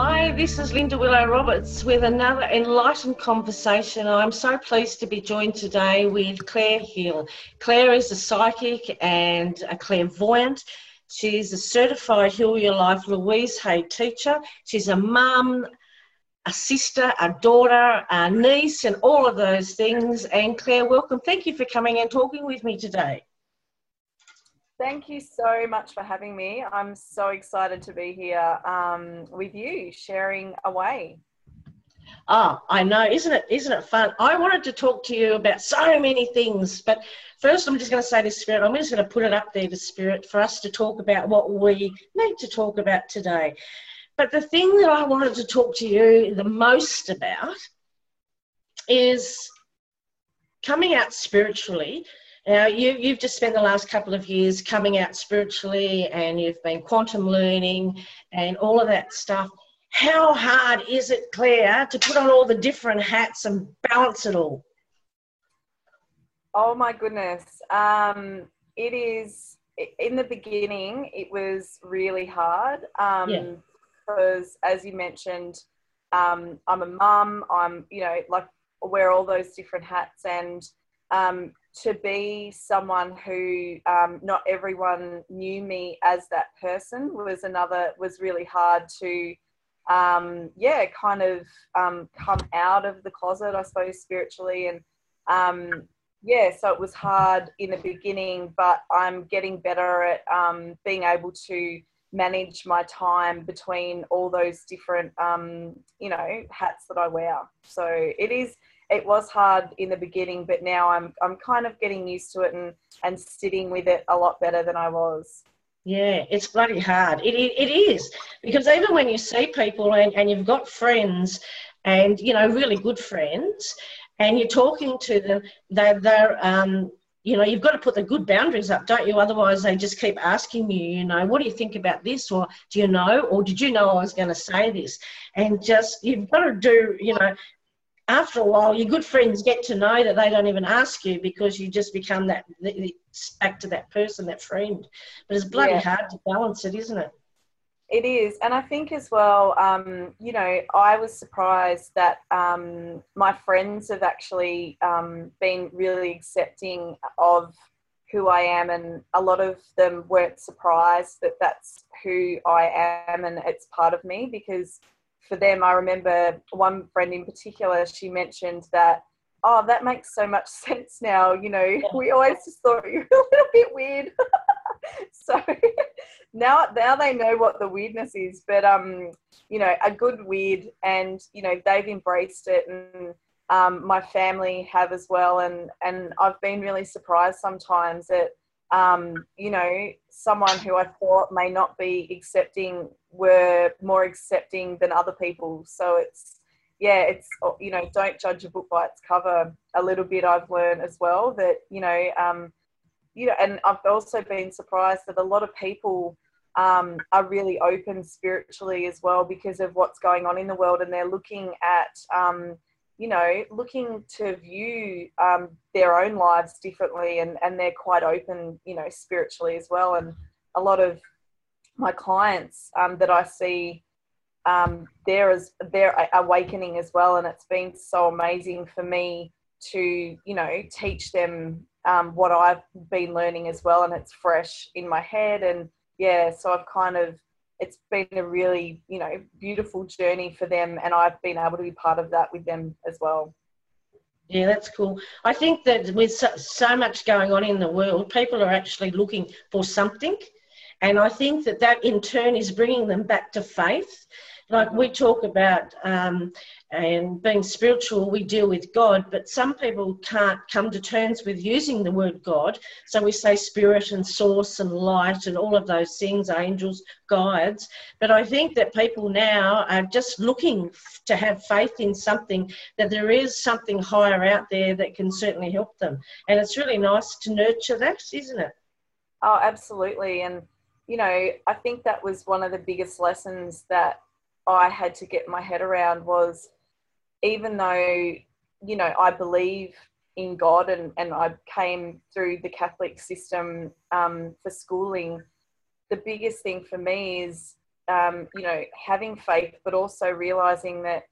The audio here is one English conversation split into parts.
Hi, this is Linda Willow Roberts with another enlightened conversation. I'm so pleased to be joined today with Clair Hill. Clair is a psychic and a clairvoyant. She's a certified Heal Your Life Louise Hay teacher. She's a mum, a sister, a daughter, a niece, and all of those things. And Clair, welcome. Thank you for coming and talking with me today. Thank you so much for having me. I'm so excited to be here um, with you, sharing away. Ah, I know, isn't it? Isn't it fun? I wanted to talk to you about so many things, but first, I'm just going to say to Spirit, I'm just going to put it up there to Spirit for us to talk about what we need to talk about today. But the thing that I wanted to talk to you the most about is coming out spiritually now, you, you've just spent the last couple of years coming out spiritually and you've been quantum learning and all of that stuff. How hard is it, Clair, to put on all the different hats and balance it all? Oh my goodness. Um, it is, in the beginning, it was really hard. Um, yeah. Because, as you mentioned, um, I'm a mum, I'm, you know, like, wear all those different hats and um, to be someone who um, not everyone knew me as that person was another was really hard to um, yeah kind of um, come out of the closet i suppose spiritually. And um, yeah so it was hard in the beginning but i'm getting better at um, being able to manage my time between all those different um, you know hats that i wear. So it is it was hard in the beginning, but now I'm I'm kind of getting used to it and and sitting with it a lot better than I was. Yeah, it's bloody hard. It, it, it is. Because even when you see people and, and you've got friends and you know really good friends and you're talking to them, they're, they're um, you know you've got to put the good boundaries up don't you? Otherwise they just keep asking you you know what do you think about this? Or do you know? Or did you know i was going to say this? And just you've got to do you know after a while, your good friends get to know that they don't even ask you because you just become that back to that person, that friend. But it's bloody yeah. hard to balance it, isn't it? It is, and I think as well, um, you know, I was surprised that um, my friends have actually um, been really accepting of who I am, and a lot of them weren't surprised that that's who I am and it's part of me because for them, I remember one friend in particular, she mentioned that, oh, that makes so much sense now. You know, we always just thought you were a little bit weird. so now, now they know what the weirdness is, but, um, you know, a good weird and, you know, they've embraced it and, um, my family have as well. And, and I've been really surprised sometimes that, um, you know, someone who I thought may not be accepting were more accepting than other people. So it's, yeah, it's, you know, don't judge a book by its cover a little bit. I've learned as well that, you know, um, you know, and I've also been surprised that a lot of people um, are really open spiritually as well because of what's going on in the world and they're looking at, um, you know, looking to view um, their own lives differently and, and they're quite open, you know, spiritually as well. And a lot of my clients um, that I see, um, they're, as, they're awakening as well. And it's been so amazing for me to, you know, teach them um, what I've been learning as well. And it's fresh in my head. And yeah, so I've kind of it's been a really you know beautiful journey for them and i've been able to be part of that with them as well. Yeah that's cool. I think that with so, so much going on in the world people are actually looking for something and i think that that in turn is bringing them back to faith. Like we talk about um, and being spiritual, we deal with God, but some people can't come to terms with using the word God. So we say spirit and source and light and all of those things, angels, guides. But I think that people now are just looking to have faith in something, that there is something higher out there that can certainly help them. And it's really nice to nurture that, isn't it? Oh, absolutely. And, you know, I think that was one of the biggest lessons that I had to get my head around was even though, you know, I believe in God and, and I came through the Catholic system um, for schooling, the biggest thing for me is, um, you know, having faith, but also realizing that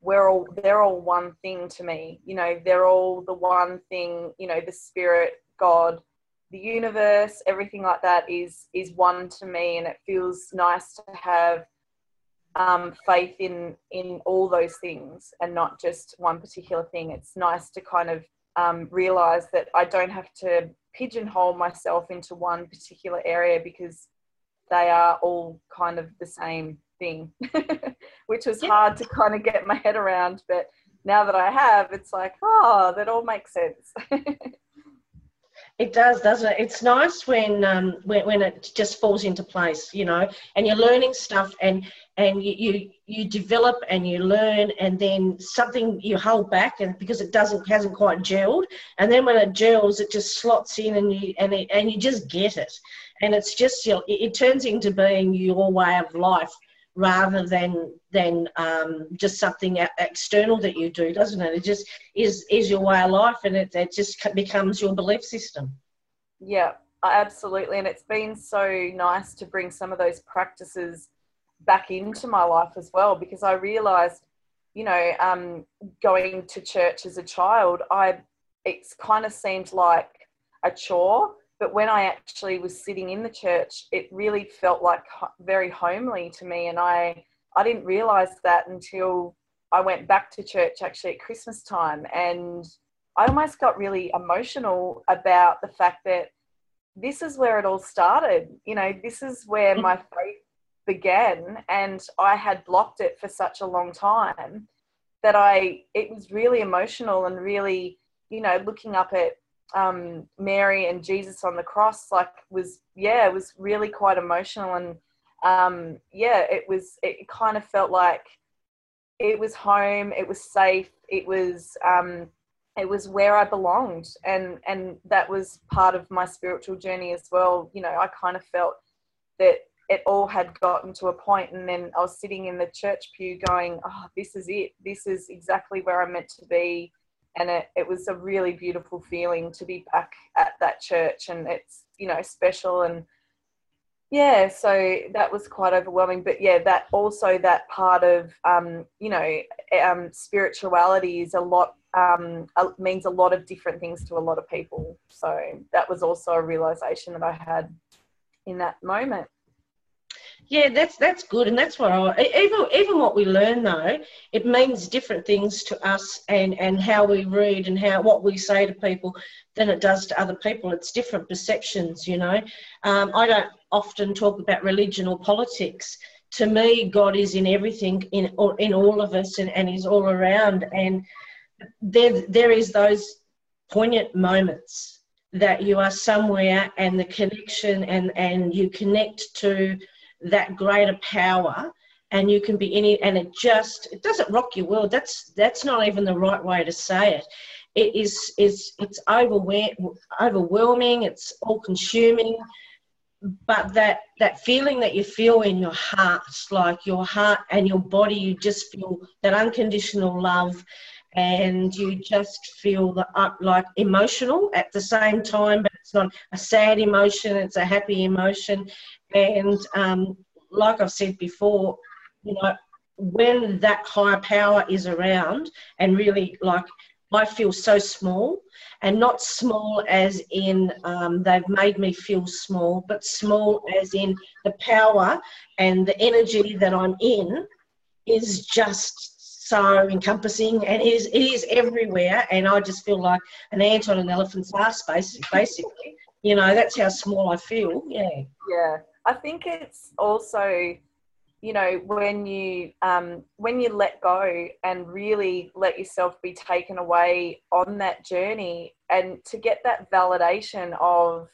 we're all, they're all one thing to me. You know, they're all the one thing, you know, the spirit, God, the universe, everything like that is, is one to me. And it feels nice to have um, faith in in all those things and not just one particular thing. It's nice to kind of um, realize that I don't have to pigeonhole myself into one particular area because they are all kind of the same thing, which was yeah. hard to kind of get my head around. But now that I have, it's like, oh, that all makes sense. It does, doesn't it? It's nice when um, when, when it just falls into place, you know, and you're learning stuff and and you, you you develop and you learn and then something you hold back and because it doesn't hasn't quite gelled. And then when it gels it just slots in and you and it, and you just get it. And it's just you know, it, it turns into being your way of life rather than than um, just something external that you do, doesn't it? It just is is your way of life, and it, it just becomes your belief system. Yeah, absolutely, and it's been so nice to bring some of those practices back into my life as well because I realised, you know, um, going to church as a child, I it's kind of seemed like a chore but when I actually was sitting in the church, it really felt like very homely to me. And I, I didn't realize that until I went back to church actually at Christmas time. And I almost got really emotional about the fact that this is where it all started. You know, this is where mm-hmm. my faith began. And I had blocked it for such a long time that I, it was really emotional and really, you know, looking up at um, Mary and Jesus on the cross, like was yeah, it was really quite emotional, and um, yeah, it was. It kind of felt like it was home. It was safe. It was. Um, it was where I belonged, and and that was part of my spiritual journey as well. You know, I kind of felt that it all had gotten to a point, and then I was sitting in the church pew, going, "Oh, this is it. This is exactly where I'm meant to be." And it, it was a really beautiful feeling to be back at that church and it's you know special and yeah so that was quite overwhelming. But yeah that also that part of um, you know um, spirituality is a lot um, means a lot of different things to a lot of people. So that was also a realization that i had in that moment yeah, that's that's good, and that's what I even even what we learn though it means different things to us and and how we read and how what we say to people than it does to other people. It's different perceptions, you know. Um, I don't often talk about religion or politics. To me, God is in everything, in in all of us, and, and He's all around. And there there is those poignant moments that you are somewhere, and the connection, and and you connect to that greater power and you can be any and it just it doesn't rock your world. That's that's not even the right way to say it. It is is it's overwhelming it's all consuming but that that feeling that you feel in your heart like your heart and your body you just feel that unconditional love and you just feel the up like emotional at the same time but it's not a sad emotion it's a happy emotion and um, like I've said before, you know, when that higher power is around and really like I feel so small and not small as in um, they've made me feel small, but small as in the power and the energy that I'm in is just so encompassing and it is, it is everywhere. And I just feel like an ant on an elephant's ass, basically. You know, that's how small I feel. Yeah. Yeah. I think it's also, you know when you um, when you let go and really let yourself be taken away on that journey and to get that validation of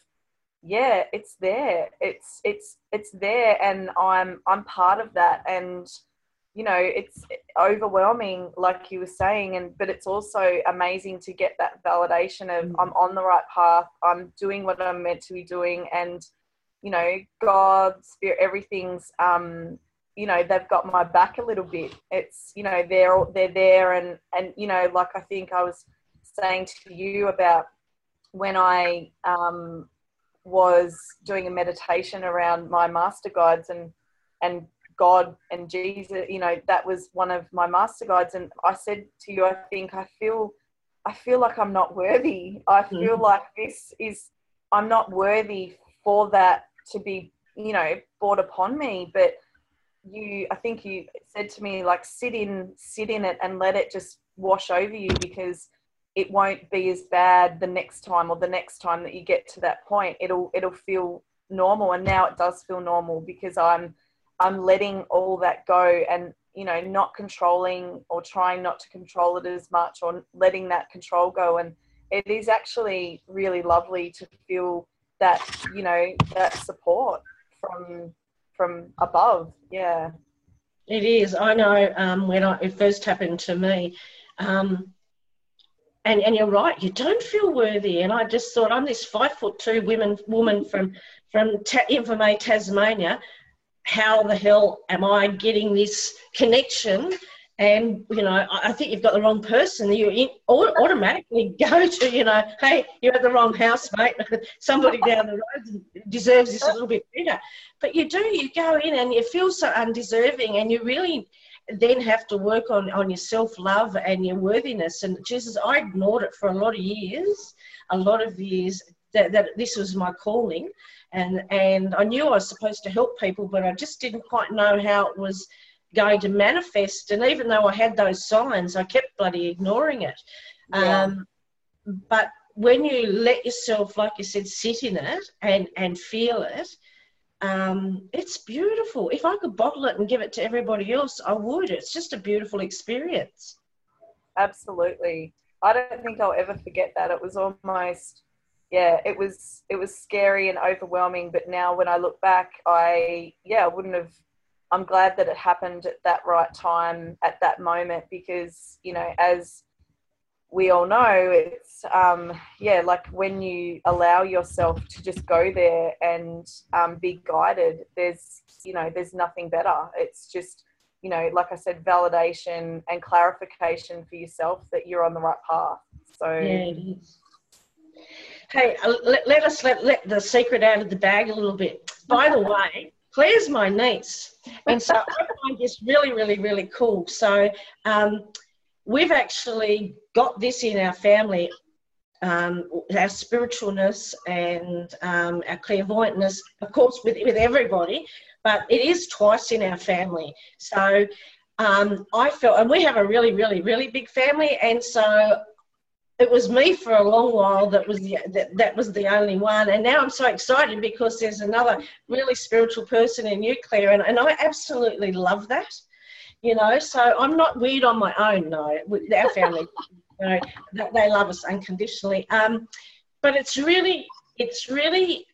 yeah it's there. It's it's it's there and i'm i'm part of that. And you know it's overwhelming like you were saying and but it's also amazing to get that validation of mm. i'm on the right path. I'm doing what i'm meant to be doing. And you know god spirit everything's um you know they've got my back a little bit it's you know they're they're there and and you know like i think i was saying to you about when i um was doing a meditation around my master guides and and God and Jesus, you know, that was one of my master guides. And I said to you, I think I feel I feel like I'm not worthy. I feel mm. like this is I'm not worthy for that to be, you know, brought upon me. But you I think you said to me like sit in sit in it and let it just wash over you because it won't be as bad the next time or the next time that you get to that point it'll it'll feel normal and now it does feel normal because i'm i'm letting all that go and you know not controlling or trying not to control it as much or letting that control go and it is actually really lovely to feel that you know that support from from above yeah it is i know um, when I, it first happened to me um, and, and you're right, you don't feel worthy. And I just thought, I'm this five foot two woman woman from from Ta- Tasmania. How the hell am I getting this connection? And you know, I think you've got the wrong person. You automatically go to, you know, hey, you're at the wrong house, mate. Somebody down the road deserves this a little bit better. But you do, you go in and you feel so undeserving, and you really then have to work on, on your self love and your worthiness. And Jesus, I ignored it for a lot of years, a lot of years that, that this was my calling. And, and I knew I was supposed to help people, but I just didn't quite know how it was going to manifest. And even though I had those signs, I kept bloody ignoring it. Yeah. Um, but when you let yourself, like you said, sit in it and, and feel it, um, it's beautiful. If I could bottle it and give it to everybody else, I would. It's just a beautiful experience. Absolutely. I don't think I'll ever forget that. It was almost, yeah, it was it was scary and overwhelming. But now when I look back, I yeah, I wouldn't have. I'm glad that it happened at that right time at that moment because you know as we all know it's um, yeah like when you allow yourself to just go there and um, be guided there's you know there's nothing better. It's just you know like i said validation and clarification for yourself that you're on the right path. So yeah hey uh, let, let us let, let the secret out of the bag a little bit. By the way clair's my niece and so i find this really really really cool so um, we've actually got this in our family um, our spiritualness and um, our clairvoyantness, of course, with, with everybody, but it is twice in our family. So um, I felt, and we have a really, really, really big family, and so it was me for a long while that was the that, that was the only one and now i'm so excited because there's another really spiritual person in you clair and, and i absolutely love that you know. So I'm not weird on my own. No, our family, you know, they love us unconditionally. Um, but it's really, it's really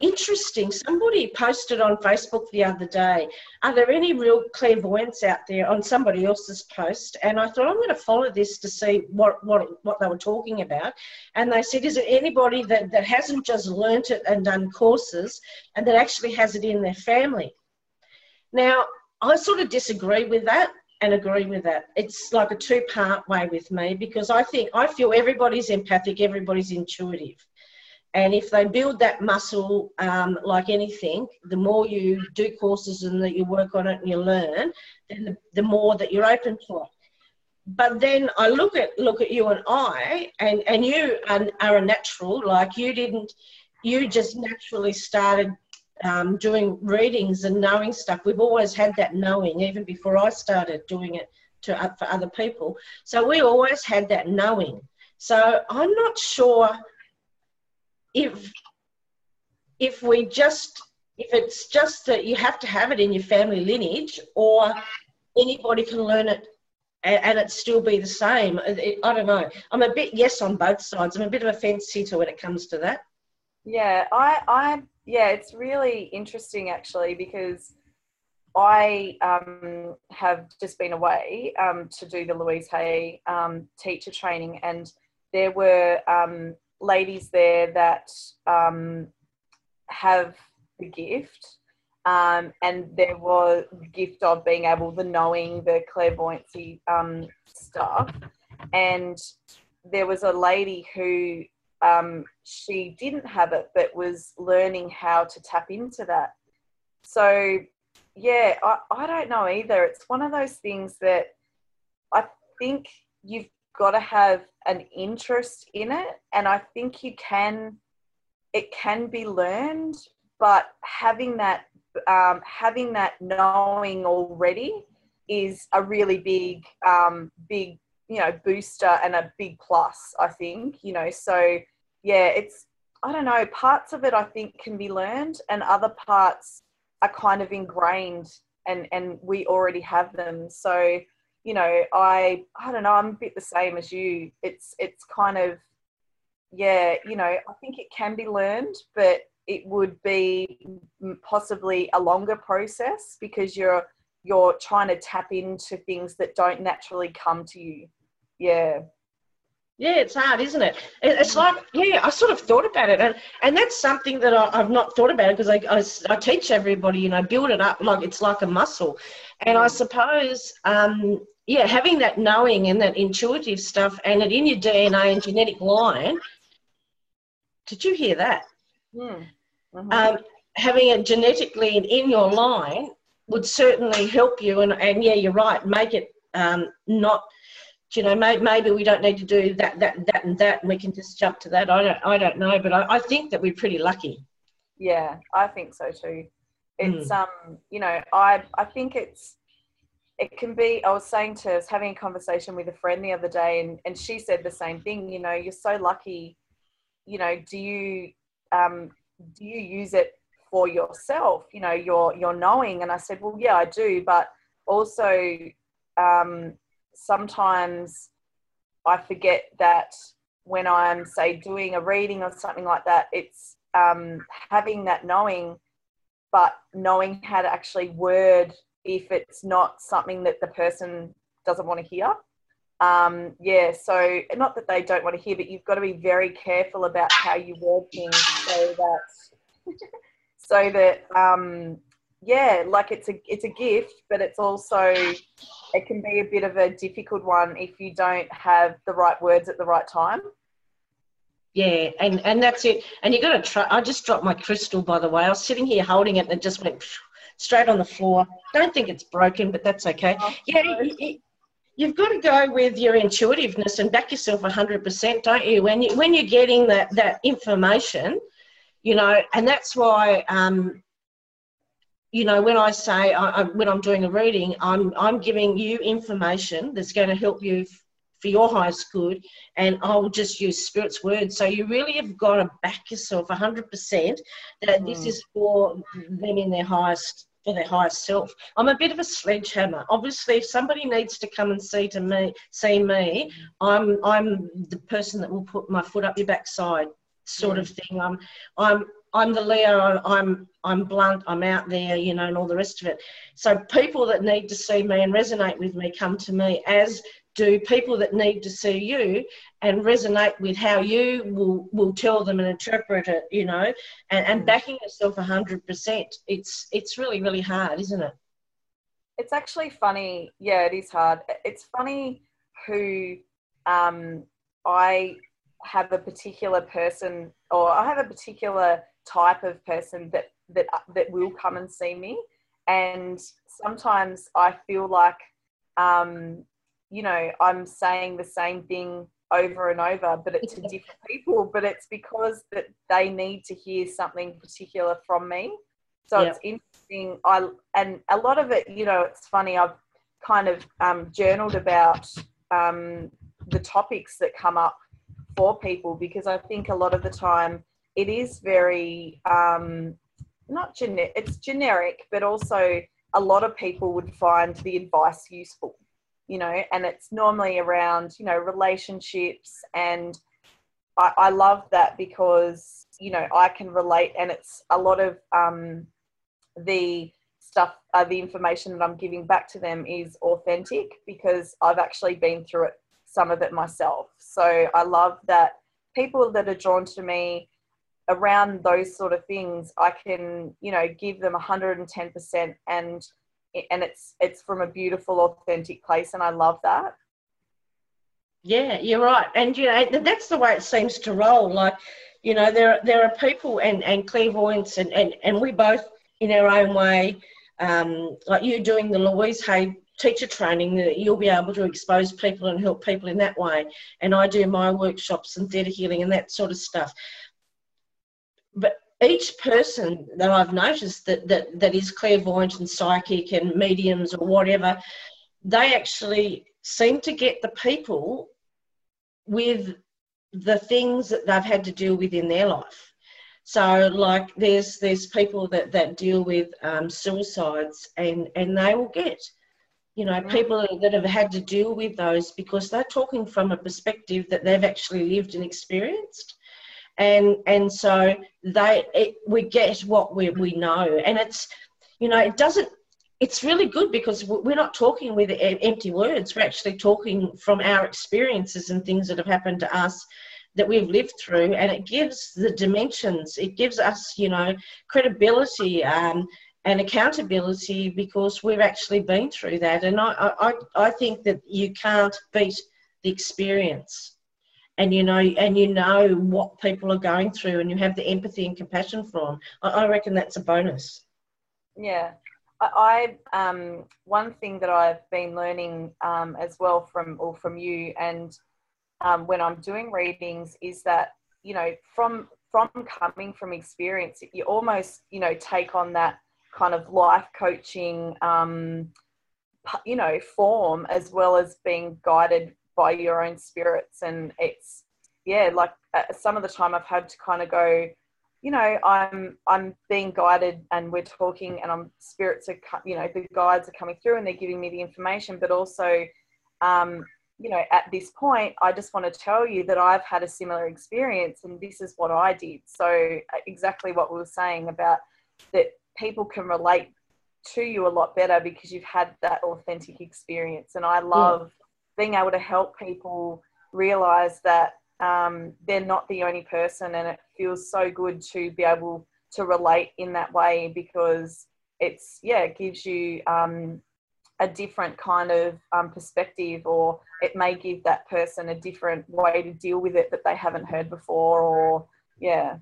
interesting. Somebody posted on Facebook the other day, are there any real clairvoyants out there on somebody else's post? And I thought I'm going to follow this to see what, what, what they were talking about. And they said, is it anybody that, that hasn't just learnt it and done courses and that actually has it in their family? Now, I sort of disagree with that and agree with that. It's like a two part way with me because I think I feel everybody's empathic, everybody's intuitive. And if they build that muscle um, like anything, the more you do courses and that you work on it and you learn, then the, the more that you're open to it. But then I look at look at you and I, and and you are, are a natural. Like you didn't, you just naturally started um, doing readings and knowing stuff. We've always had that knowing, even before I started doing it to uh, for other people. So we always had that knowing. So I'm not sure if if we just if it's just that you have to have it in your family lineage, or anybody can learn it and, and it still be the same. It, I don't know. I'm a bit yes on both sides. I'm a bit of a fence sitter when it comes to that. Yeah, I, I, yeah, it's really interesting actually because I um, have just been away um, to do the Louise Hay um, teacher training, and there were um, ladies there that um, have the gift. Um, and there was the gift of being able, the knowing, the clairvoyancy stuff. And there was a lady who she didn't have it, but was learning how to tap into that. So yeah, I, I don't know either. It's one of those things that I think you've got to have an interest in it. And I think you can, it can be learned, but having that, um, having that knowing already is a really big, um, big, you know, booster and a big plus, I think, you know, so yeah, it's, I don't know, parts of it I think can be learned and other parts are kind of ingrained and and we already have them so you know i i don't know i'm a bit the same as you. It's it's kind of yeah you know i think it can be learned but it would be possibly a longer process because you're you're trying to tap into things that don't naturally come to you. Yeah. Yeah, it's hard, isn't it? It's like, yeah, I sort of thought about it, and and that's something that I, have not thought about because I, I, I, teach everybody, you know, build it up like it's like a muscle, and I suppose, um, yeah, having that knowing and that intuitive stuff, and it in your DNA and genetic line. Did you hear that? Mm. Mm-hmm. Um, having it genetically in your line would certainly help you, and and yeah, you're right, make it um, not you know, maybe, maybe we don't need to do that, that, that, and that, and we can just jump to that. I don't, I don't know, but I, I think that we're pretty lucky. Yeah, I think so too. It's, mm. um, you know, I, I think it's, it can be. I was saying to, I was having a conversation with a friend the other day, and and she said the same thing. You know, you're so lucky. You know, do you, um, do you use it for yourself? You know, your your knowing. And I said, well, yeah, I do, but also, um, sometimes I forget that when I'm, say, doing a reading or something like that, it's um, having that knowing, but knowing how to actually word if it's not something that the person doesn't want to hear. Um, yeah, so not that they don't want to hear, but you've got to be very careful about how you word things so that so that um, yeah, like it's a it's a gift, but it's also it can be a bit of a difficult one if you don't have the right words at the right time. Yeah, and and that's it. And you got to try. I just dropped my crystal, by the way. I was sitting here holding it, and it just went straight on the floor. Don't think it's broken, but that's okay. Oh, yeah, it, you've got to go with your intuitiveness and back yourself 100%, don't you? When you when you're getting that that information, you know, and that's why um, you know, when I say I, I, when I'm doing a reading, I'm I'm giving you information that's going to help you for your highest good, and I'll just use spirit's words. So you really have got to back yourself 100% that mm. this is for them in their highest for their highest self. I'm a bit of a sledgehammer. Obviously, if somebody needs to come and see to me, see me, I'm I'm the person that will put my foot up your backside, sort mm. of thing. I'm I'm I'm the Leo, I'm I'm blunt, I'm out there, you know, and all the rest of it. So people that need to see me and resonate with me come to me, as do people that need to see you and resonate with how you will will tell them and interpret it, you know, and, and backing yourself hundred percent. It's it's really, really hard, isn't it? It's actually funny. Yeah, it is hard. It's funny who um, I have a particular person or I have a particular type of person that that that will come and see me and sometimes i feel like um, you know i'm saying the same thing over and over but it's to different people but it's because that they need to hear something particular from me. So it's interesting. I and a lot of it you know it's funny i've kind of um, journaled about um, the topics that come up for people because i think a lot of the time it is very um, not generic, it's generic, but also a lot of people would find the advice useful, you know, and it's normally around, you know, relationships. And I, I love that because, you know, I can relate and it's a lot of um, the stuff, uh, the information that I'm giving back to them is authentic because I've actually been through it, some of it myself. So I love that people that are drawn to me around those sort of things, I can, you know, give them 110% and and it's it's from a beautiful, authentic place, and I love that. Yeah, you're right, and you know that's the way it seems to roll. Like, you know, there there are people and and clairvoyants, and and and we both in our own way, um, like you doing the Louise Hay teacher training that you'll be able to expose people and help people in that way. And I do my workshops and theta healing and that sort of stuff but each person that I've noticed that, that, that is clairvoyant and psychic and mediums or whatever, they actually seem to get the people with the things that they've had to deal with in their life. So, like, there's there's people that, that deal with um, suicides, and and they will get, you know, people that have had to deal with those because they're talking from a perspective that they've actually lived and experienced and and so they it, we get what we, we know. And it's you know it doesn't it's really good because we're not talking with empty words. We're actually talking from our experiences and things that have happened to us that we've lived through. And it gives the dimensions. It gives us you know credibility um, and accountability because we've actually been through that. And I, I, I think that you can't beat the experience and you know and you know what people are going through and you have the empathy and compassion for them i, I reckon that's a bonus. Yeah. I, I um, one thing that I've been learning um, as well from or from you and um, when I'm doing readings is that you know from from coming from experience you almost you know take on that kind of life coaching um, you know form as well as being guided by your own spirits. And it's yeah like uh, some of the time i've had to kind of go you know i'm i'm being guided and we're talking and i'm spirits are you know the guides are coming through and they're giving me the information. But also um, you know at this point i just want to tell you that i've had a similar experience and this is what i did. So uh, exactly what we were saying about that people can relate to you a lot better because you've had that authentic experience. And i love being able to help people realize that um, they're not the only person and it feels so good to be able to relate in that way because it's yeah it gives you um, a different kind of um, perspective or it may give that person a different way to deal with it that they haven't heard before or yeah.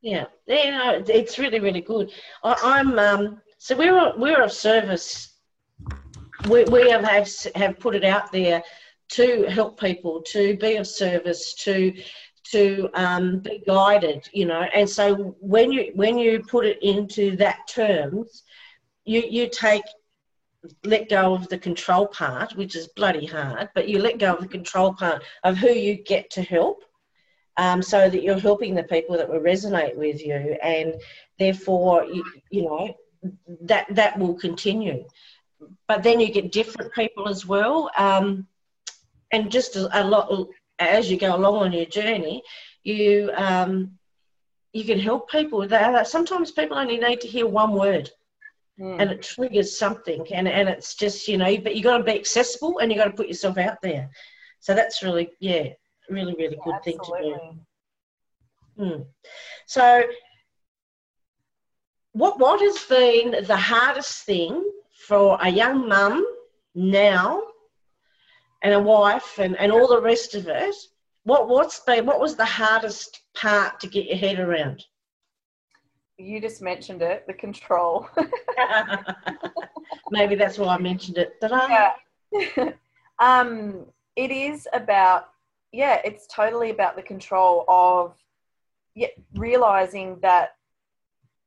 Yeah yeah it's really really good. I, am um, so we're we're of service we, we have, have have put it out there to help people, to be of service, to to um, be guided, you know. And so when you when you put it into that terms, you you take let go of the control part, which is bloody hard, but you let go of the control part of who you get to help, um, so that you're helping the people that will resonate with you, and therefore you, you know that that will continue but then you get different people as well. Um, and just a, a, lot as you go along on your journey, you um, you can help people. That sometimes people only need to hear one word, mm. and it triggers something. And and it's just you know, but you got to be accessible and you got to put yourself out there. So that's really yeah, really really good thing to do. Hmm. So, what what has been the hardest thing for a young mum now and a wife and, and all the rest of it, what what's been what was the hardest part to get your head around? You just mentioned it, the control. Maybe that's why I mentioned it. Did I? Yeah. um, it is about yeah, it's totally about the control of yeah, realizing that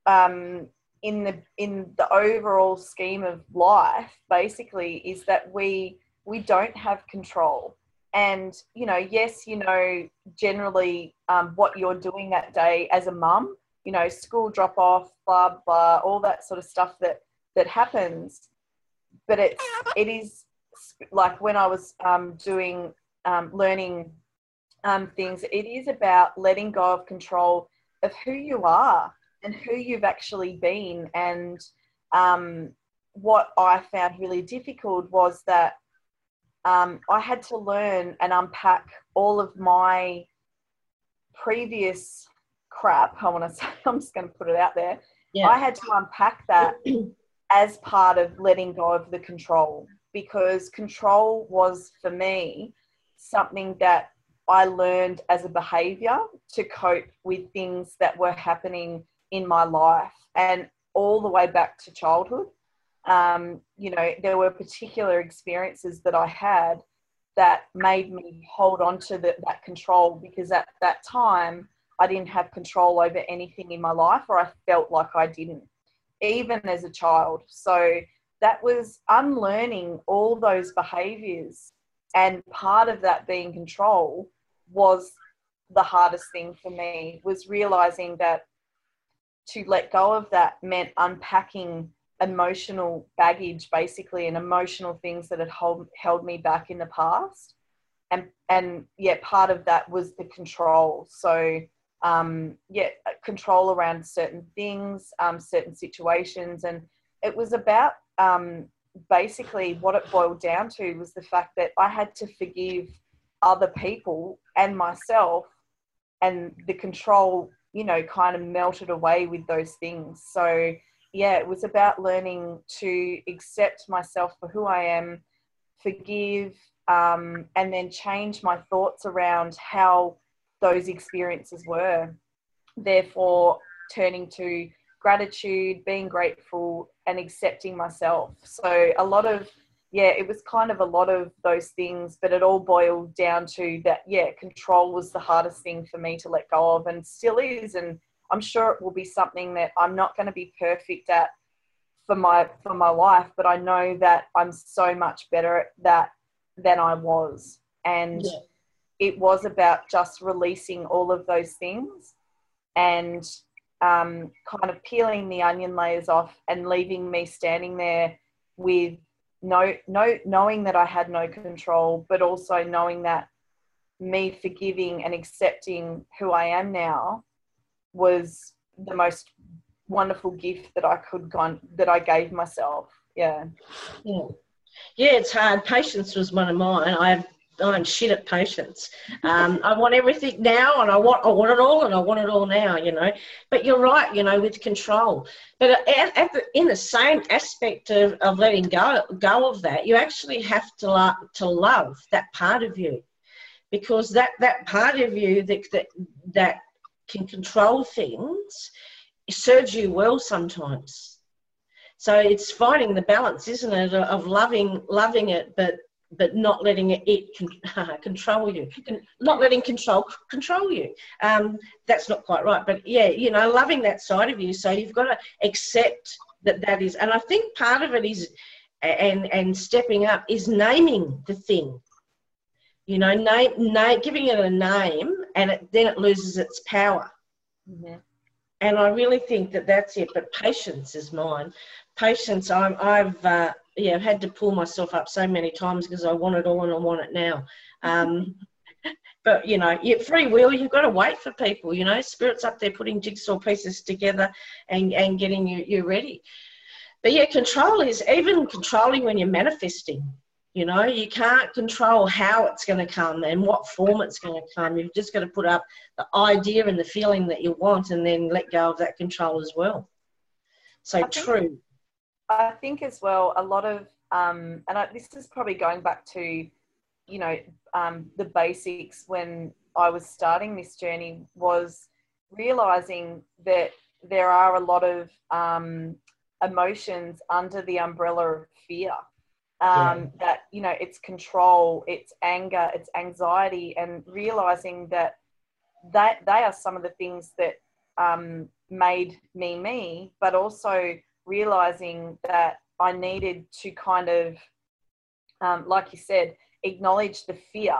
um, in the in the overall scheme of life, basically, is that we we don't have control. And you know, yes, you know generally um, what you're doing that day as a mum. you know, school drop off, blah blah, all that sort of stuff that that happens. But it's it is like when I was um, doing um, learning um, things, it is about letting go of control of who you are and who you've actually been. And um, what I found really difficult was that um, I had to learn and unpack all of my previous crap. I want to say, I'm just going to put it out there. Yeah. I had to unpack that as part of letting go of the control because control was for me something that I learned as a behavior to cope with things that were happening in my life and all the way back to childhood. Um, you know, there were particular experiences that I had that made me hold on to the, that control because at that time I didn't have control over anything in my life or I felt like I didn't, even as a child. So that was unlearning all those behaviors. And part of that being control was the hardest thing for me was realizing that to let go of that meant unpacking emotional baggage basically and emotional things that had hold, held me back in the past. And and yeah part of that was the control. So um yeah control around certain things um certain situations. And it was about um basically what it boiled down to was the fact that i had to forgive other people and myself and the control you know kind of melted away with those things. So yeah it was about learning to accept myself for who i am forgive um, and then change my thoughts around how those experiences were. Therefore turning to gratitude being grateful and accepting myself. So a lot of yeah, it was kind of a lot of those things, but it all boiled down to that, yeah, control was the hardest thing for me to let go of and still is. And I'm sure it will be something that I'm not going to be perfect at for my for my life, but I know that I'm so much better at that than I was. And yeah. it was about just releasing all of those things and um, kind of peeling the onion layers off and leaving me standing there with no, no, knowing that I had no control, but also knowing that me forgiving and accepting who I am now was the most wonderful gift that I could go that I gave myself. Yeah. Yeah. Yeah, it's hard. Patience was one of mine. I have I'm shit at patience. Um, I want everything now, and I want I want it all, and I want it all now. You know, but you're right. You know, with control. But at, at the, in the same aspect of, of letting go go of that, you actually have to love to love that part of you, because that that part of you that that that can control things serves you well sometimes. So it's finding the balance, isn't it, of loving loving it, but but not letting it, it control you, not letting control control you. Um, that's not quite right, but yeah, you know, loving that side of you. So you've got to accept that that is, and I think part of it is, and and stepping up is naming the thing. You know, name, name giving it a name, and it, then it loses its power. Mm-hmm. And I really think that that's it. But patience is mine. Patience. I'm. I've. Uh, yeah, had to pull myself up so many times because I want it all and I want it now. Um, but you know, you free will, you've got to wait for people. You know, spirits up there putting jigsaw pieces together and and getting you you ready. But yeah, control is even controlling when you're manifesting. You know, you can't control how it's going to come and what form it's going to come. You've just got to put up the idea and the feeling that you want, and then let go of that control as well. So true. I think as well, a lot of, um, and I, this is probably going back to, you know, um, the basics when I was starting this journey was realizing that there are a lot of um, emotions under the umbrella of fear. Um, yeah. That, you know, it's control, it's anger, it's anxiety, and realizing that that they are some of the things that um, made me me, but also realizing that I needed to kind of, um, like you said, acknowledge the fear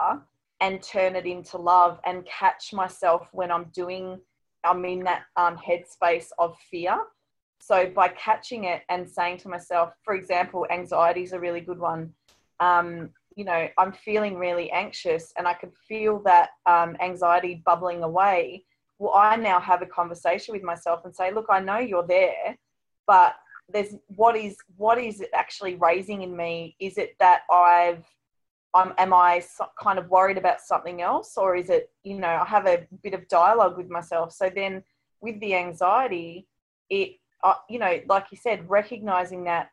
and turn it into love and catch myself when I'm doing I'm in that um, headspace of fear. So by catching it and saying to myself, for example, anxiety is a really good one. Um, you know, I'm feeling really anxious and I can feel that um, anxiety bubbling away. Well, I now have a conversation with myself and say, look, I know you're there, but there's what is what is it actually raising in me? Is it that I've I'm, am I so, kind of worried about something else, or is it you know I have a bit of dialogue with myself? So then with the anxiety, it uh, you know like you said, recognizing that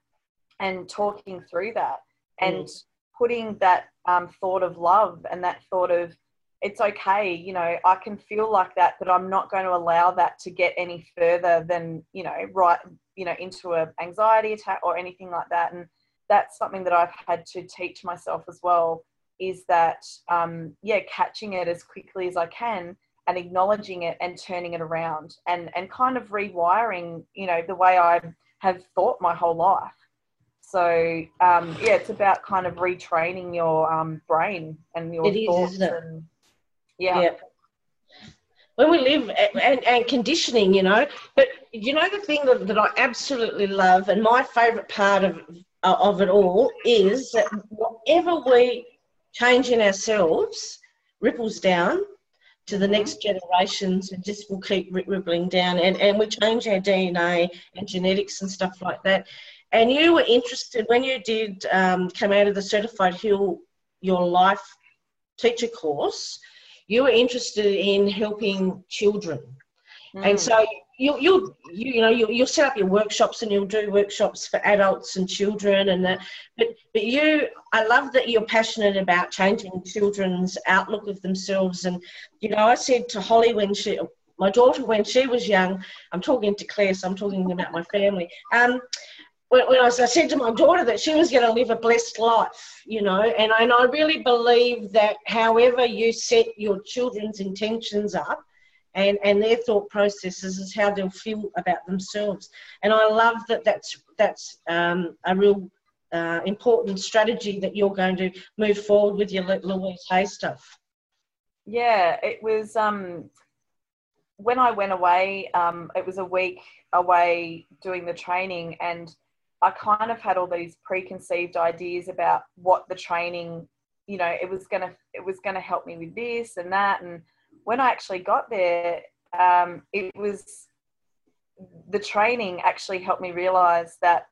and talking through that and mm. putting that um, thought of love and that thought of it's okay you know i can feel like that but i'm not going to allow that to get any further than you know right you know into a anxiety attack or anything like that. And that's something that i've had to teach myself as well is that um, yeah catching it as quickly as i can and acknowledging it and turning it around and and kind of rewiring you know the way i have thought my whole life. So um, yeah it's about kind of retraining your um, brain and your it thoughts is, and yeah. yeah. When we live and, and conditioning, you know, but you know the thing that, that I absolutely love and my favourite part of of it all is that whatever we change in ourselves ripples down to the mm-hmm. next generations and just will keep rippling down and, and we change our DNA and genetics and stuff like that. And you were interested when you did um, come out of the certified heal your life teacher course you were interested in helping children. Mm. And so you, you, you, you know, you, you'll set up your workshops and you'll do workshops for adults and children and that. But, but you, I love that you're passionate about changing children's outlook of themselves. And, you know, I said to Holly when she, my daughter, when she was young, I'm talking to Clair, so I'm talking about my family. Um, when, when I, was, I, said to my daughter that she was going to live a blessed life, you know, and, and I really believe that however you set your children's intentions up and, and their thought processes is how they'll feel about themselves. And I love that that's, that's um, a real uh, important strategy that you're going to move forward with your Louise Hay stuff. Yeah, it was um, when I went away, um, it was a week away doing the training and I kind of had all these preconceived ideas about what the training, you know, it was gonna it was gonna help me with this and that. And when I actually got there, um, it was the training actually helped me realize that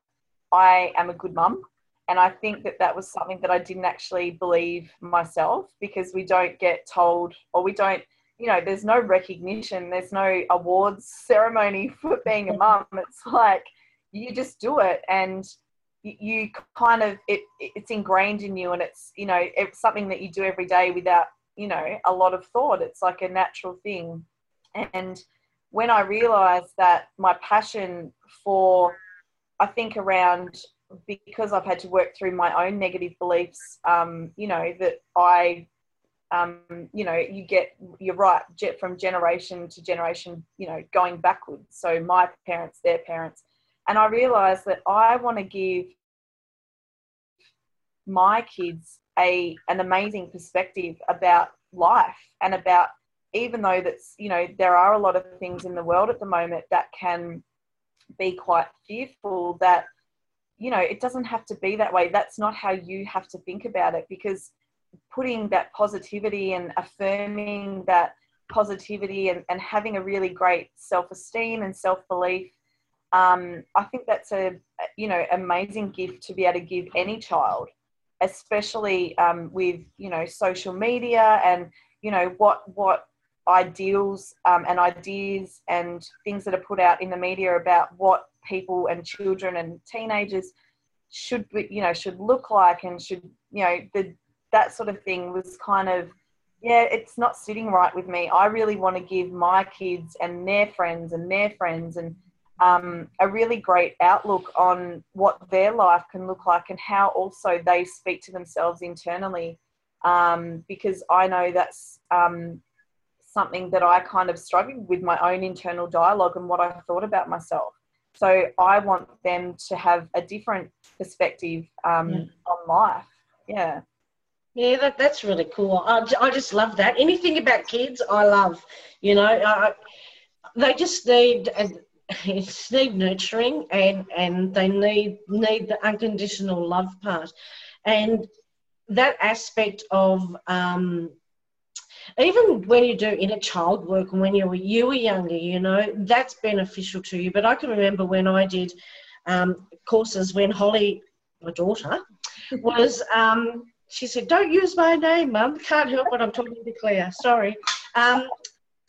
I am a good mum. And I think that that was something that I didn't actually believe myself because we don't get told or we don't, you know, there's no recognition, there's no awards ceremony for being a mum. It's like, you just do it and you kind of it, it's ingrained in you and it's you know it's something that you do every day without you know a lot of thought. It's like a natural thing. And when i realized that my passion for i think around because i've had to work through my own negative beliefs um, you know that i um, you know you get you're right from generation to generation you know going backwards. So my parents their parents and I realized that I want to give my kids a an amazing perspective about life and about even though that's you know there are a lot of things in the world at the moment that can be quite fearful that you know it doesn't have to be that way. That's not how you have to think about it because putting that positivity and affirming that positivity and, and having a really great self-esteem and self-belief um, I think that's a you know amazing gift to be able to give any child, especially um, with you know social media and you know what what ideals um, and ideas and things that are put out in the media about what people and children and teenagers should you know should look like and should you know the that sort of thing was kind of yeah it's not sitting right with me. I really want to give my kids and their friends and their friends and um, a really great outlook on what their life can look like and how also they speak to themselves internally. Um, because I know that's um, something that I kind of struggled with my own internal dialogue and what I thought about myself. So I want them to have a different perspective um, yeah. on life. Yeah. Yeah, that, that's really cool. I, I just love that. Anything about kids, I love. You know, I, they just need it's need nurturing and and they need need the unconditional love part. And that aspect of um, even when you do inner child work and when you were you were younger you know that's beneficial to you. But i can remember when i did um, courses when holly my daughter was um, she said don't use my name mum. Can't help it i'm talking to clair. Sorry. Um,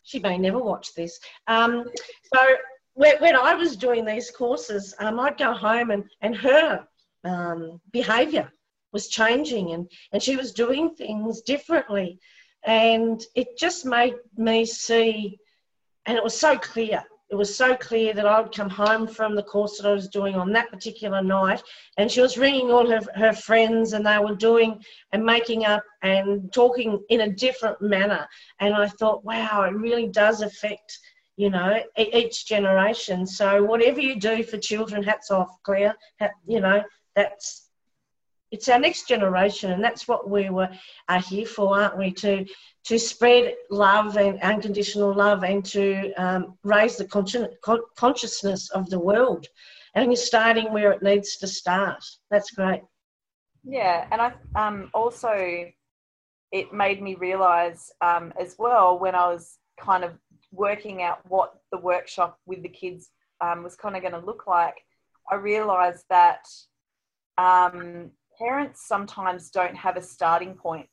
she may never watch this. Um, so when, when, i was doing these courses um, i'd go home and, and her um, behavior was changing and, and she was doing things differently and it just made me see, and it was so clear. It was so clear that I would come home from the course that I was doing on that particular night, and she was ringing all her, her friends, and they were doing and making up and talking in a different manner. And I thought, wow, it really does affect you know, each generation. So whatever you do for children, hats off, Clair. You know, that's it's our next generation, and that's what we were are here for, aren't we? To to spread love and unconditional love, and to um, raise the con- consciousness of the world. And you're starting where it needs to start. That's great. Yeah, and I um, also it made me realise um, as well when I was kind of working out what the workshop with the kids um, was kind of going to look like. I realised that um, parents sometimes don't have a starting point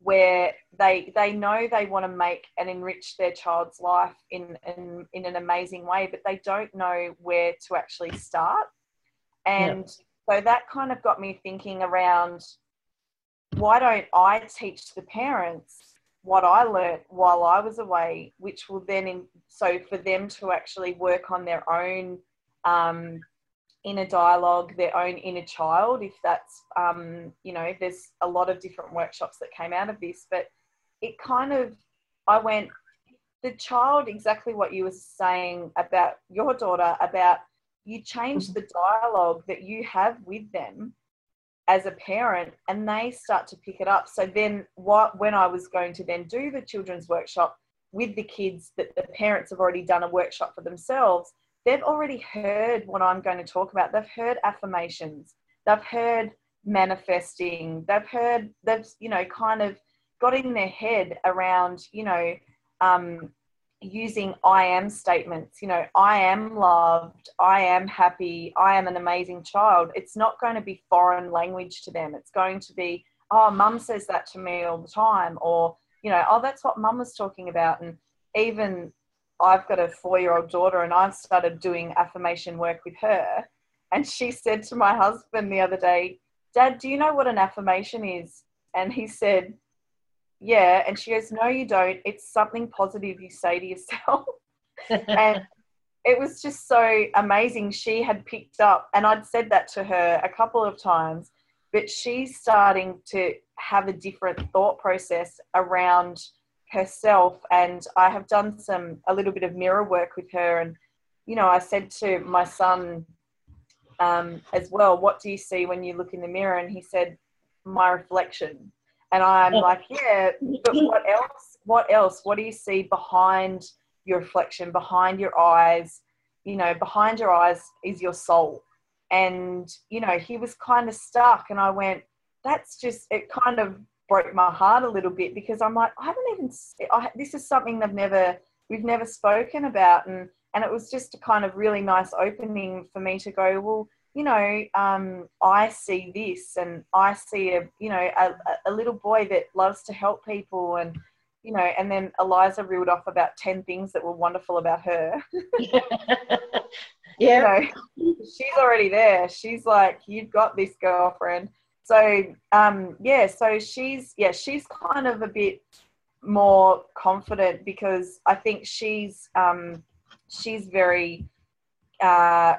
where they they know they want to make and enrich their child's life in, in in an amazing way but they don't know where to actually start and yeah. so that kind of got me thinking around why don't i teach the parents what i learnt while i was away which will then in, so for them to actually work on their own um, inner dialogue, their own inner child. If that's, um, you know, there's a lot of different workshops that came out of this, but it kind of, I went, the child, exactly what you were saying about your daughter, about you change the dialogue that you have with them as a parent and they start to pick it up. So then what when I was going to then do the children's workshop with the kids that the parents have already done a workshop for themselves, they've already heard what I'm going to talk about. They've heard affirmations, they've heard manifesting, they've heard, they've, you know, kind of got in their head around, you know, um, using I am statements, you know, I am loved, I am happy, I am an amazing child. It's not going to be foreign language to them. It's going to be, oh, mum says that to me all the time, or, you know, oh, that's what mum was talking about. And even I've got a four year old daughter and I've started doing affirmation work with her. And she said to my husband the other day, Dad, do you know what an affirmation is? And he said, Yeah. And she goes, No, you don't. It's something positive you say to yourself. and it was just so amazing. She had picked up, and I'd said that to her a couple of times, but she's starting to have a different thought process around herself and I have done some a little bit of mirror work with her and you know I said to my son um, as well what do you see when you look in the mirror and he said my reflection and I'm like yeah but what else what else? What do you see behind your reflection behind your eyes? You know behind your eyes is your soul. And you know he was kind of stuck and I went that's just it kind of broke my heart a little bit because I'm like, I haven't even, I, this is something they've never, we've never spoken about. And, and it was just a kind of really nice opening for me to go, well, you know, um, I see this and I see a, you know, a, a little boy that loves to help people and, you know, and then Eliza reeled off about 10 things that were wonderful about her. yeah. you know, she's already there. She's like, you've got this girlfriend so um, yeah, so she's yeah she's kind of a bit more confident because I think she's um, she's very uh,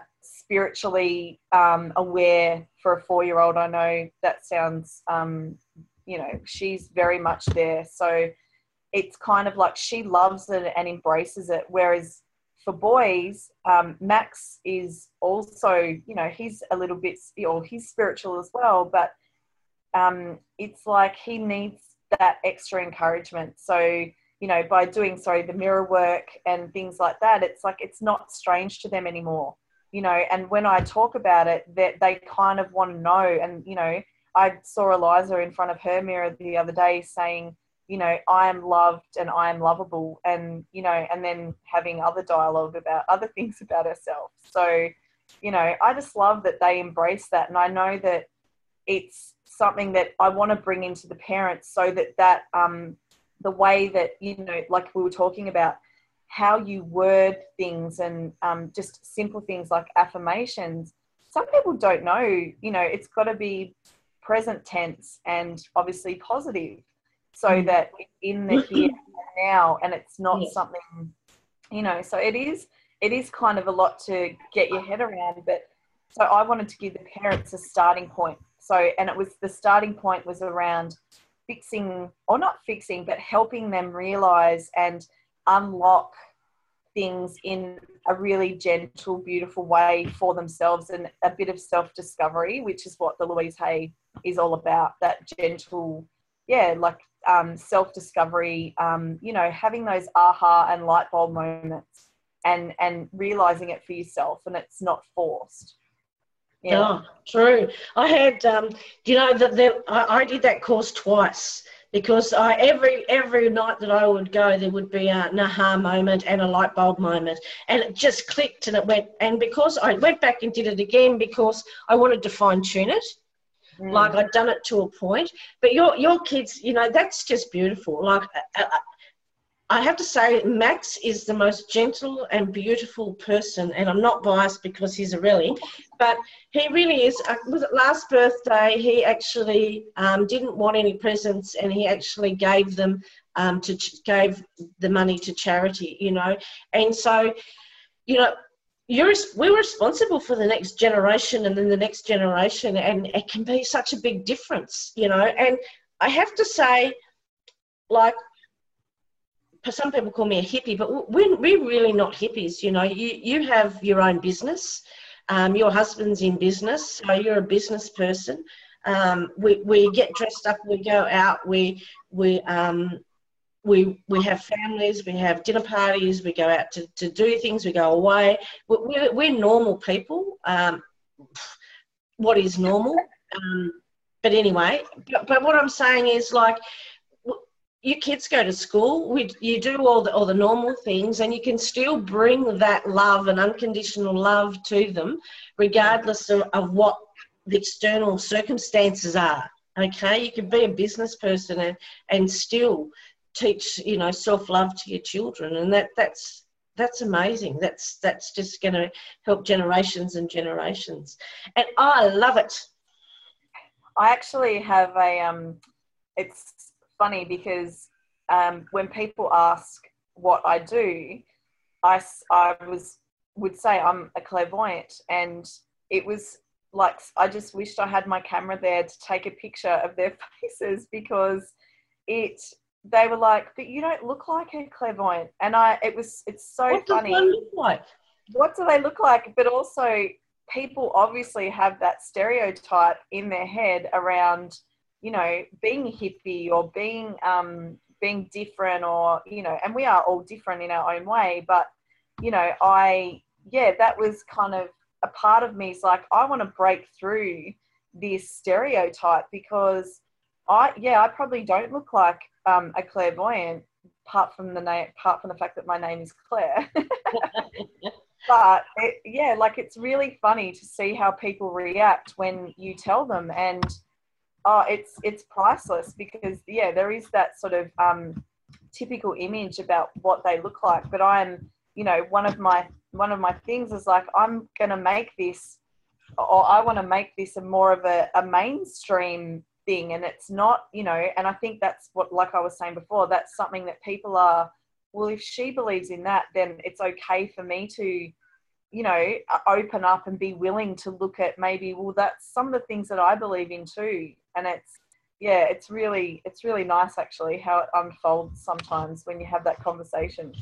spiritually um, aware for a four year old. I know that sounds um, you know she's very much there. So it's kind of like she loves it and embraces it, whereas for boys, um, Max is also, you know, he's a little bit, or he's spiritual as well, but um, it's like he needs that extra encouragement. So you know, by doing, sorry, the mirror work and things like that, it's like it's not strange to them anymore, you know. And when I talk about it, that they, kind of want to know. And, you know, I saw Eliza in front of her mirror the other day saying, you know, I am loved and I am lovable, and, you know, and then having other dialogue about other things about herself. So, you know, I just love that they embrace that. And I know that it's something that I want to bring into the parents so that that, um, the way that you know like we were talking about how you word things and um, just simple things like affirmations some people don't know you know it's got to be present tense and obviously positive so mm. that in the here and now and it's not yes. something you know so it is it is kind of a lot to get your head around but so i wanted to give the parents a starting point so and it was the starting point was around fixing or not fixing but helping them realize and unlock things in a really gentle beautiful way for themselves and a bit of self-discovery which is what the louise hay is all about that gentle yeah like um, self-discovery um, you know having those aha and light bulb moments and and realizing it for yourself and it's not forced yeah. Oh, true. I had, um, you know, that I, I did that course twice because I every every night that I would go, there would be a naha moment and a light bulb moment, and it just clicked and it went. And because I went back and did it again because I wanted to fine tune it, mm. like I'd done it to a point. But your your kids, you know, that's just beautiful. Like I have to say, Max is the most gentle and beautiful person, and I'm not biased because he's a really, but he really is. Uh, was it last birthday? He actually um, didn't want any presents, and he actually gave them um, to gave the money to charity. You know, and so, you know, you're we're responsible for the next generation, and then the next generation, and it can be such a big difference. You know, and I have to say, like some people call me a hippie, but we're, we're really not hippies. You know, you, you have your own business. Um, your husband's in business, so you're a business person. Um, we, we get dressed up, we go out, we, we, um, we, we have families, we have dinner parties, we go out to, to do things, we go away. We're, we're normal people. Um, what is normal? Um, but anyway, but, but what I'm saying is like, your kids go to school, we, you do all the, all the normal things, and you can still bring that love and unconditional love to them, regardless of, of what the external circumstances are. Okay, you can be a business person and, and still teach, you know, self love to your children, and that that's that's amazing. That's that's just going to help generations and generations, and I love it. I actually have a um, it's funny because um, when people ask what I do, I, I was would say I'm a clairvoyant, and it was like I just wished I had my camera there to take a picture of their faces because it they were like, but you don't look like a clairvoyant, and I it was it's so what funny. What do they look like? What do they look like? But also, people obviously have that stereotype in their head around you know, being hippie or being um, being different, or you know, and we are all different in our own way. But you know, I yeah, that was kind of a part of me. Is like I want to break through this stereotype because I yeah, I probably don't look like um, a clairvoyant apart from the name, apart from the fact that my name is Clair. but it, yeah, like it's really funny to see how people react when you tell them and oh, it's it's priceless because yeah, there is that sort of um, typical image about what they look like. But I'm, you know, one of my one of my things is like I'm gonna make this, or I want to make this a more of a, a mainstream thing, and it's not, you know, and I think that's what, like I was saying before, that's something that people are. Well, if she believes in that, then it's okay for me to you know open up and be willing to look at maybe well that's some of the things that i believe in too and it's yeah it's really it's really nice actually how it unfolds sometimes when you have that conversation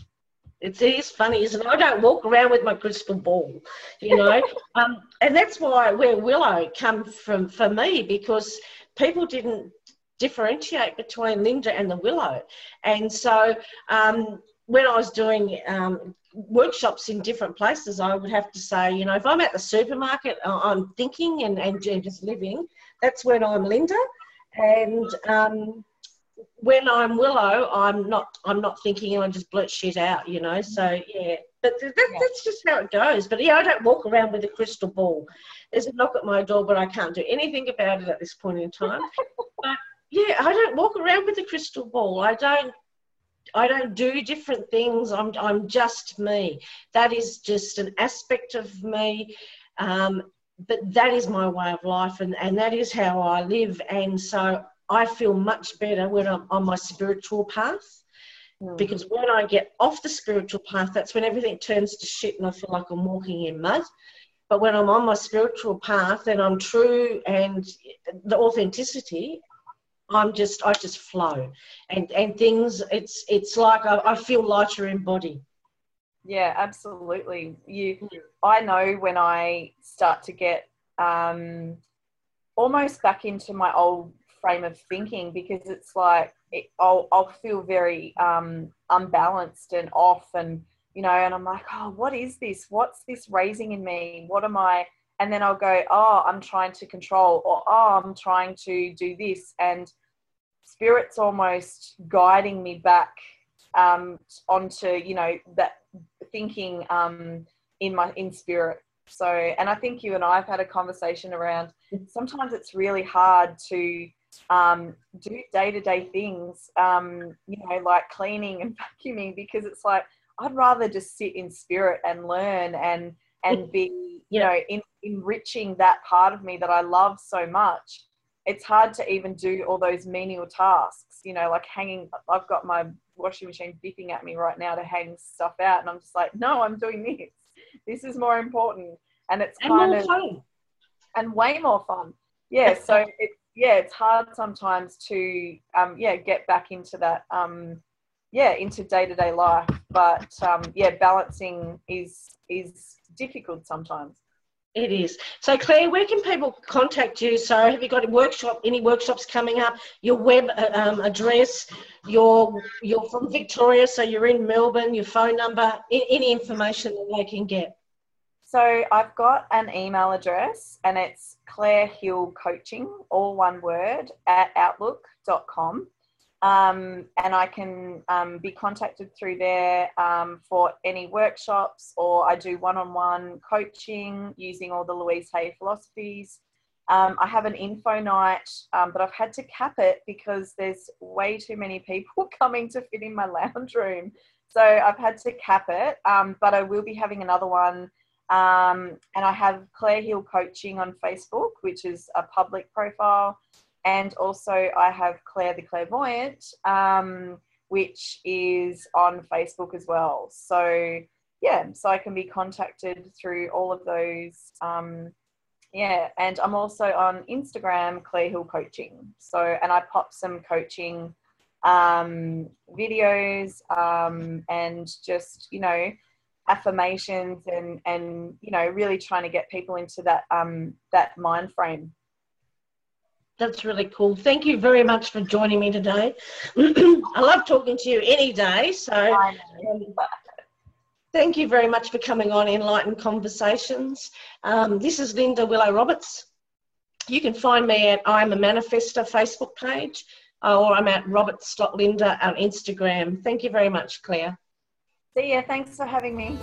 it is funny, isn't it? I don't walk around with my crystal ball, you know. um, and that's why where Willow come from for me because people didn't differentiate between Linda and the willow. And so um, when I was doing um, workshops in different places, I would have to say, you know, if I'm at the supermarket, I'm thinking and, and just living, that's when I'm Linda. And um, when I'm Willow, I'm not. I'm not thinking, and I just blurt shit out, you know. So yeah, but that, that's just how it goes. But yeah, I don't walk around with a crystal ball. There's a knock at my door, but I can't do anything about it at this point in time. but yeah, I don't walk around with a crystal ball. I don't I don't do different things. I'm I'm just me. That is just an aspect of me. Um, but that is my way of life and, and that is how I live. And so I feel much better when I'm on my spiritual path. Mm. Because when I get off the spiritual path, that's when everything turns to shit and I feel like I'm walking in mud. But when I'm on my spiritual path and I'm true and the authenticity, I'm just I just flow, and and things it's it's like I, I feel lighter in body. Yeah, absolutely. You, I know when I start to get um, almost back into my old frame of thinking because it's like it, I'll I'll feel very um, unbalanced and off, and you know, and I'm like, oh, what is this? What's this raising in me? What am I? and then I'll go, oh, I'm trying to control, or oh, I'm trying to do this, and spirit's almost guiding me back um, onto, you know, that thinking um, in my in spirit. So, and I think you and I have had a conversation around. Sometimes it's really hard to um, do day to day things, um, you know, like cleaning and vacuuming, because it's like I'd rather just sit in spirit and learn and and be you know in, enriching that part of me that I love so much. It's hard to even do all those menial tasks, you know, like hanging. I've got my washing machine beeping at me right now to hang stuff out, and I'm just like, no, I'm doing this. This is more important, and it's and kind of fun. and way more fun. Yeah, so it, yeah, it's hard sometimes to um, yeah get back into that um, yeah into day to day life, but um, yeah, balancing is is difficult sometimes. It is. So, Clair, where can people contact you? So, have you got a workshop? Any workshops coming up? Your web uh, um, address? Your you're from Victoria, so you're in Melbourne. Your phone number? Any information that they can get? So, I've got an email address, and it's Clair Hill Coaching, all one word, at outlook.com. Um, and I can um, be contacted through there um, for any workshops, or I do one on one coaching using all the Louise Hay philosophies. Um, I have an info night, um, but I've had to cap it because there's way too many people coming to fit in my lounge room. So I've had to cap it, um, but I will be having another one. and I have Clair Hill Coaching on Facebook, which is a public profile. And also, I have Clair the Clairvoyant, um, which is on Facebook as well. So, yeah, so I can be contacted through all of those. Um, yeah, and I'm also on Instagram, Clair Hill Coaching. So, and I pop some coaching um, videos um, and just, you know, affirmations and and you know really trying to get people into that um that mind frame that's really cool. Thank you very much for joining me today. I love talking to you any day. So, um, thank you very much for coming on Enlightened Conversations. Um, this is Linda Willow Roberts. You can find me at I'm a Manifester Facebook page uh, or I'm at roberts.linda on Instagram. Thank you very much, Clair. See ya. Thanks for having me.